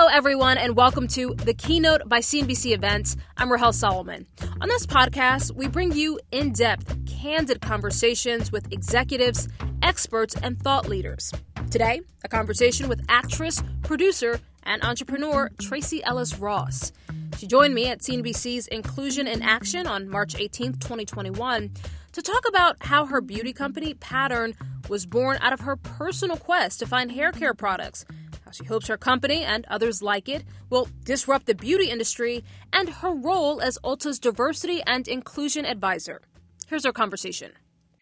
Hello, everyone, and welcome to the Keynote by CNBC Events. I'm Rahel Solomon. On this podcast, we bring you in depth, candid conversations with executives, experts, and thought leaders. Today, a conversation with actress, producer, and entrepreneur Tracee Ellis Ross. She joined me at CNBC's Inclusion in Action on March 18, 2021, to talk about how her beauty company, Pattern, was born out of her personal quest to find hair care products, she hopes her company and others like it will disrupt the beauty industry, and her role as Ulta's diversity and inclusion advisor. Here's our conversation.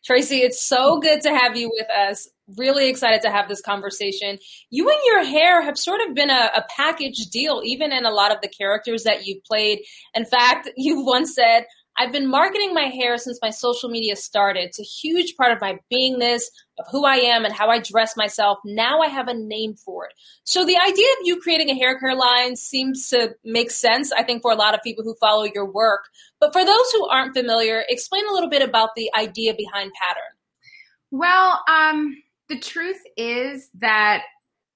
Tracee, it's so good to have you with us. Really excited to have this conversation. You and your hair have sort of been a, a package deal, even in a lot of the characters that you've played. In fact, you've once said, I've been marketing my hair since my social media started. It's a huge part of my beingness, of who I am and how I dress myself. Now I have a name for it. So the idea of you creating a hair care line seems to make sense, I think, for a lot of people who follow your work. But for those who aren't familiar, explain a little bit about the idea behind Pattern. Well, um, the truth is that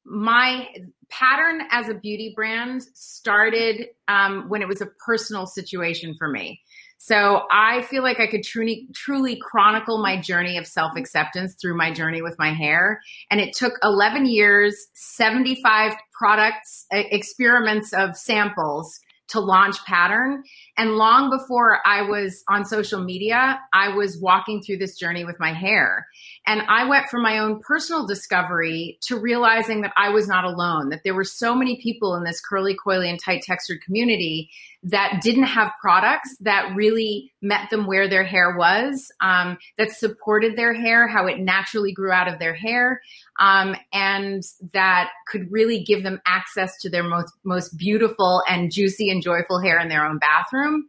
my pattern as a beauty brand started um, when it was a personal situation for me. So I feel like I could truly, truly chronicle my journey of self acceptance through my journey with my hair. And it took 11 years, 75 products, experiments of samples to launch Pattern. And long before I was on social media, I was walking through this journey with my hair. And I went from my own personal discovery to realizing that I was not alone, that there were so many people in this curly, coily, and tight textured community that didn't have products that really met them where their hair was, um, that supported their hair, how it naturally grew out of their hair, um, and that could really give them access to their most, most beautiful and juicy and joyful hair in their own bathroom.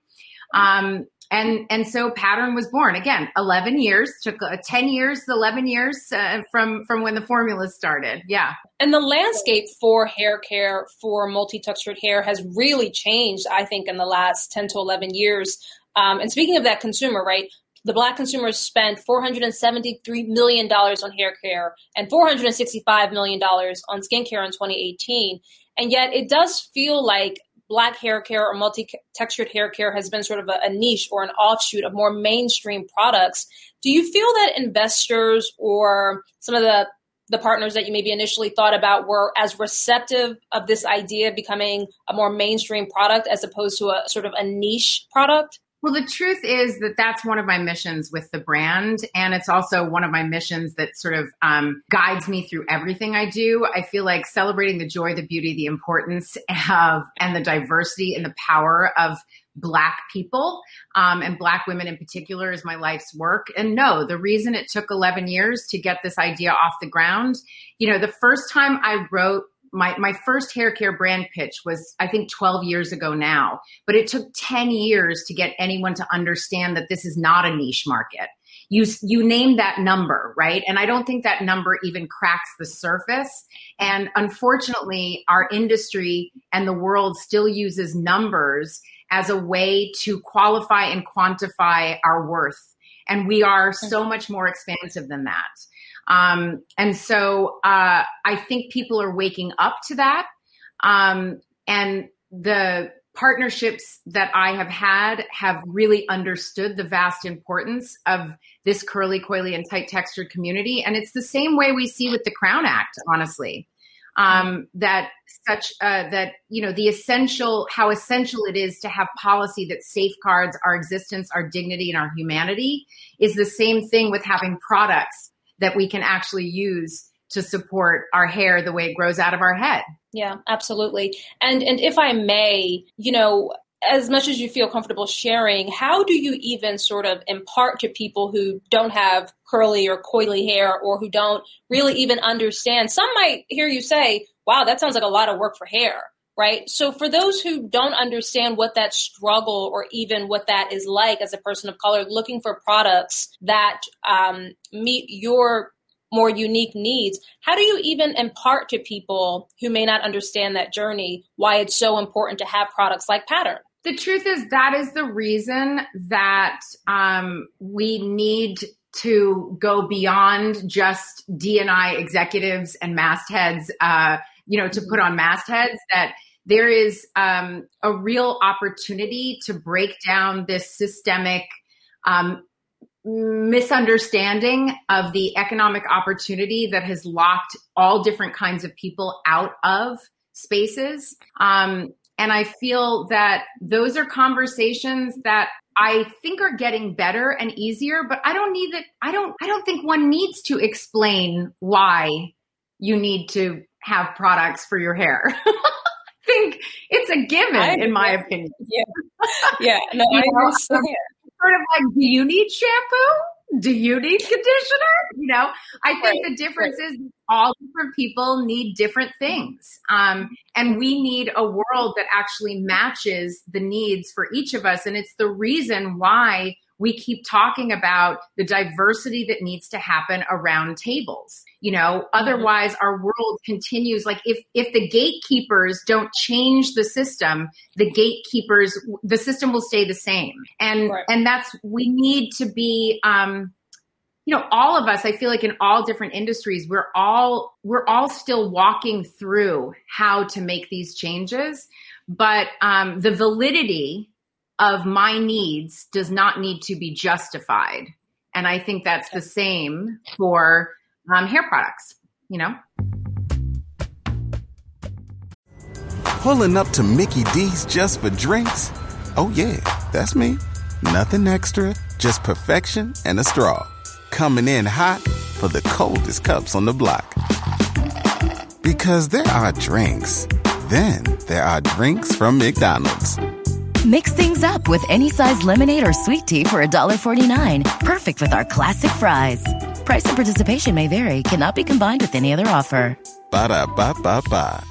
Um, and and so pattern was born. Again 11 years took uh, 10 years 11 years uh, from from when the formula started. Yeah. And the landscape for hair care for multi-textured hair has really changed i think in the last 10 to 11 years. Um, and speaking of that consumer right the black consumers spent $473 million on hair care and $465 million on skincare in 2018 and yet it does feel like black hair care or multi-textured hair care has been sort of a, a, niche or an offshoot of more mainstream products. Do you feel that investors or some of the the partners that you maybe initially thought about were as receptive of this idea becoming a more mainstream product as opposed to a sort of a niche product? Well, the truth is that that's one of my missions with the brand. And it's also one of my missions that sort of um, guides me through everything I do. I feel like celebrating the joy, the beauty, the importance of, and the diversity and the power of Black people um, and Black women in particular is my life's work. And no, the reason it took 11 years to get this idea off the ground, you know, the first time I wrote my, my first hair care brand pitch was, I think, 12 years ago now. But it took 10 years to get anyone to understand that this is not a niche market. You, you name that number, right? And I don't think that number even cracks the surface. And unfortunately, our industry and the world still uses numbers as a way to qualify and quantify our worth. And we are so much more expansive than that. Um, and so uh, I think people are waking up to that. Um, and the partnerships that I have had have really understood the vast importance of this curly, coily, and tight textured community. And it's the same way we see with the Crown Act, honestly. Um, that such uh, that you know the essential how essential it is to have policy that safeguards our existence, our dignity, and our humanity is the same thing with having products that we can actually use to support our hair the way it grows out of our head. Yeah, absolutely. And and if I may, you know, as much as you feel comfortable sharing, how do you even sort of impart to people who don't have curly or coily hair or who don't really even understand? Some might hear you say, wow, that sounds like a lot of work for hair, right? So for those who don't understand what that struggle or even what that is like as a person of color, looking for products that um, meet your more unique needs, how do you even impart to people who may not understand that journey why it's so important to have products like Pattern? The truth is, that is the reason that um, we need to go beyond just DNI executives and mastheads, uh, you know, to put on mastheads. That there is um, a real opportunity to break down this systemic um, misunderstanding of the economic opportunity that has locked all different kinds of people out of spaces. Um, and I feel that those are conversations that I think are getting better and easier, but I don't need that. I don't, I don't think one needs to explain why you need to have products for your hair. I think it's a given, in my opinion. Yeah. Yeah. No, I understand sort of like, do you need shampoo? Do you need conditioner? You know, I think right, the difference right. is all different people need different things. Um, and we need a world that actually matches the needs for each of us. And it's the reason why we keep talking about the diversity that needs to happen around tables you know mm-hmm. otherwise our world continues like if if the gatekeepers don't change the system the gatekeepers the system will stay the same and right. and that's we need to be um you know all of us i feel like in all different industries we're all we're all still walking through how to make these changes but um the validity of my needs does not need to be justified. And I think that's the same for um, hair products, you know? Pulling up to Mickey D's just for drinks? Oh, yeah, that's me. Nothing extra, just perfection and a straw. Coming in hot for the coldest cups on the block. Because there are drinks, then there are drinks from McDonald's. Mix things up with any size lemonade or sweet tea for $1.49. Perfect with our classic fries. Price and participation may vary, cannot be combined with any other offer. Ba da ba ba ba.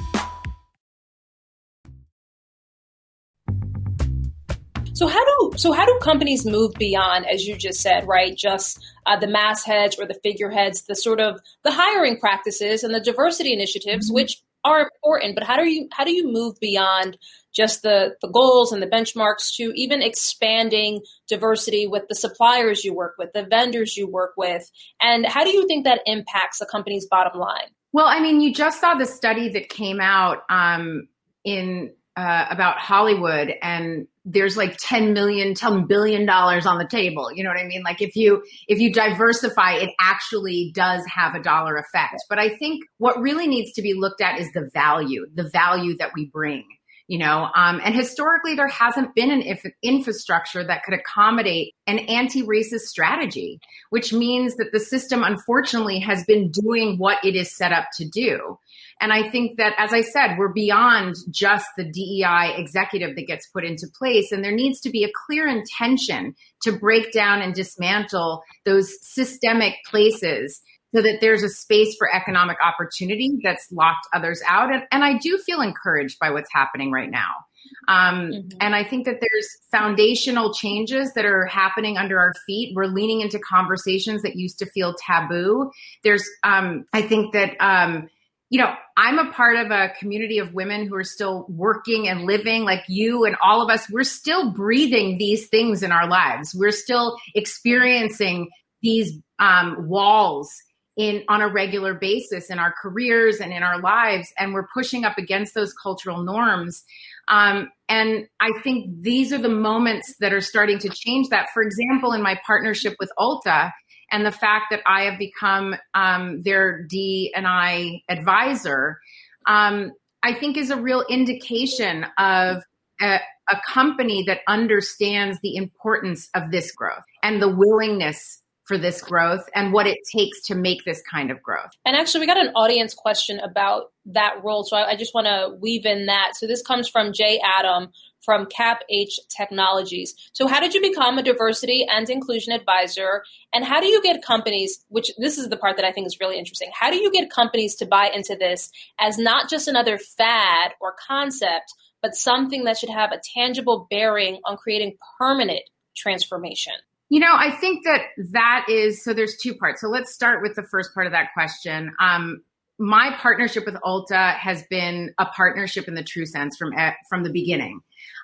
So how do so how do companies move beyond, as you just said, right? Just uh, the mastheads or the figureheads, the sort of the hiring practices and the diversity initiatives, mm-hmm. which are important. But how do you how do you move beyond just the, the goals and the benchmarks to even expanding diversity with the suppliers you work with, the vendors you work with? And how do you think that impacts a company's bottom line? Well, I mean, you just saw the study that came out um, in uh, about Hollywood, and there's like 10 million, 10 billion dollars on the table. You know what I mean? Like if you if you diversify, it actually does have a dollar effect. But I think what really needs to be looked at is the value, the value that we bring you know um, and historically there hasn't been an if- infrastructure that could accommodate an anti-racist strategy which means that the system unfortunately has been doing what it is set up to do. And i think that as i said we're beyond just the dei executive that gets put into place and there needs to be a clear intention to break down and dismantle those systemic places so that there's a space for economic opportunity that's locked others out. And, and I do feel encouraged by what's happening right now. Um, mm-hmm. And I think that there's foundational changes that are happening under our feet. We're leaning into conversations that used to feel taboo. There's, um, I think that, um, you know, I'm a part of a community of women who are still working and living like you and all of us. We're still breathing these things in our lives. We're still experiencing these um, walls in on a regular basis in our careers and in our lives and we're pushing up against those cultural norms. Um, and i think these are the moments that are starting to change that. For example in my partnership with ulta and the fact that i have become um, their d and i advisor um, i think is a real indication of a, a company that understands the importance of this growth and the willingness for this growth and what it takes to make this kind of growth. And actually, we got an audience question about that role. So I, I just want to weave in that. So this comes from Jay Adam from Cap H Technologies. So, how did you become a diversity and inclusion advisor? And how do you get companies, which this is the part that I think is really interesting, how do you get companies to buy into this as not just another fad or concept, but something that should have a tangible bearing on creating permanent transformation? You know, I think that that is so. There's two parts. So let's start with the first part of that question. Um, my partnership with Ulta has been a partnership in the true sense from eh, from the beginning.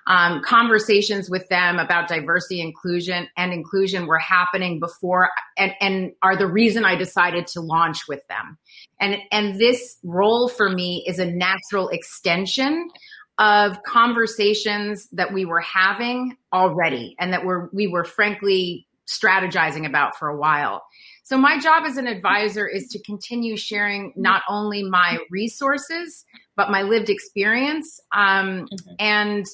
Um, conversations with them about diversity, inclusion, and inclusion were happening before, and, and are the reason I decided to launch with them. And and this role for me is a natural extension of conversations that we were having already, and that were we were frankly strategizing about for a while. So my job as an advisor is to continue sharing not only my resources but my lived experience, um, mm-hmm. and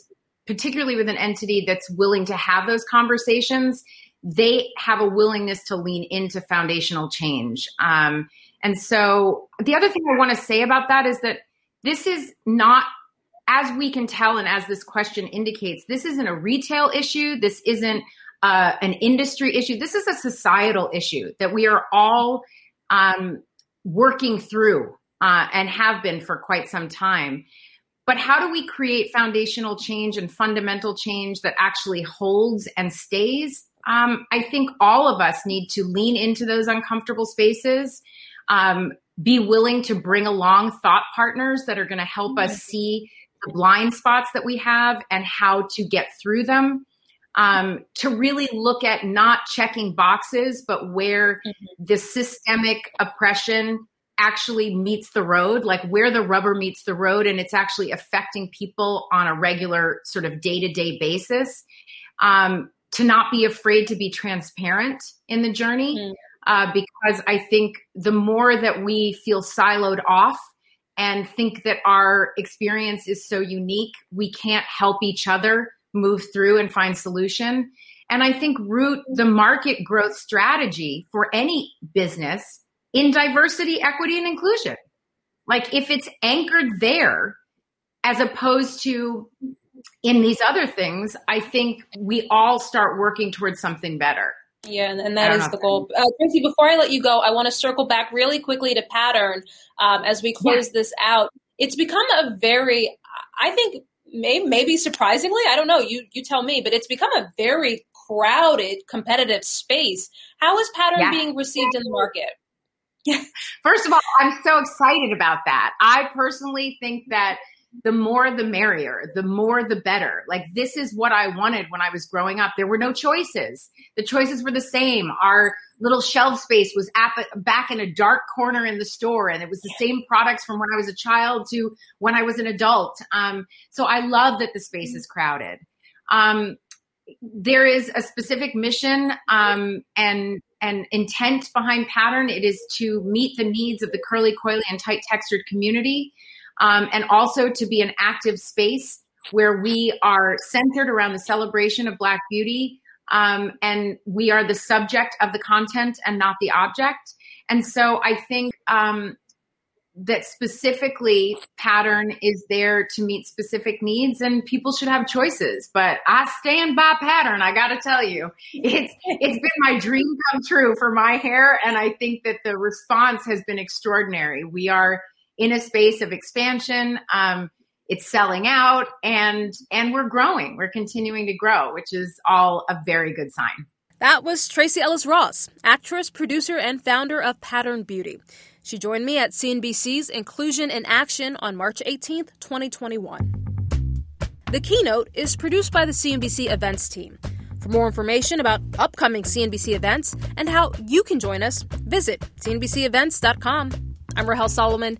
particularly with an entity that's willing to have those conversations, they have a willingness to lean into foundational change. Um, and so the other thing I want to say about that is that this is not as we can tell and as this question indicates this isn't a retail issue this isn't uh, an industry issue. This is a societal issue that we are all um, working through uh, and have been for quite some time. But how do we create foundational change and fundamental change that actually holds and stays? Um, I think all of us need to lean into those uncomfortable spaces, um, be willing to bring along thought partners that are going to help us see the blind spots that we have and how to get through them um, to really look at not checking boxes, but where mm-hmm. the systemic oppression actually meets the road, like where the rubber meets the road, and it's actually affecting people on a regular, sort of day to day basis. Um, to not be afraid to be transparent in the journey, mm-hmm. uh, because I think the more that we feel siloed off and think that our experience is so unique, we can't help each other move through and find solution. And I think root the market growth strategy for any business in diversity, equity, and inclusion. Like if it's anchored there, as opposed to in these other things, I think we all start working towards something better. Yeah, and that is the goal. Uh, Tracee, before I let you go, I want to circle back really quickly to pattern um, as we close yeah. this out. It's become a very, I think, may, maybe surprisingly, I don't know. You you tell me, but it's become a very crowded, competitive space. How is Pattern yeah. being received in the market? First of all, I'm so excited about that. I personally think that the more the merrier, the more the better. Like this is what I wanted when I was growing up. There were no choices. The choices were the same. Our little shelf space was at, back in a dark corner in the store and it was the same products from when I was a child to when I was an adult. Um, so I love that the space is crowded. Um, there is a specific mission um, and and intent behind pattern. It is to meet the needs of the curly, coily, and tight textured community um, and also to be an active space where we are centered around the celebration of Black beauty. Um, and we are the subject of the content and not the object. And so I think um, that specifically pattern is there to meet specific needs and people should have choices but i stand by pattern i gotta tell you it's it's been my dream come true for my hair and i think that the response has been extraordinary we are in a space of expansion. Um, it's selling out and and we're growing. We're continuing to grow, which is all a very good sign. That was Tracee Ellis Ross, actress, producer, and founder of Pattern Beauty. She joined me at CNBC's Inclusion in Action on March 18th, 2021. The keynote is produced by the CNBC events team. For more information about upcoming CNBC events and how you can join us, visit cnbcevents.com. I'm Rahel Solomon.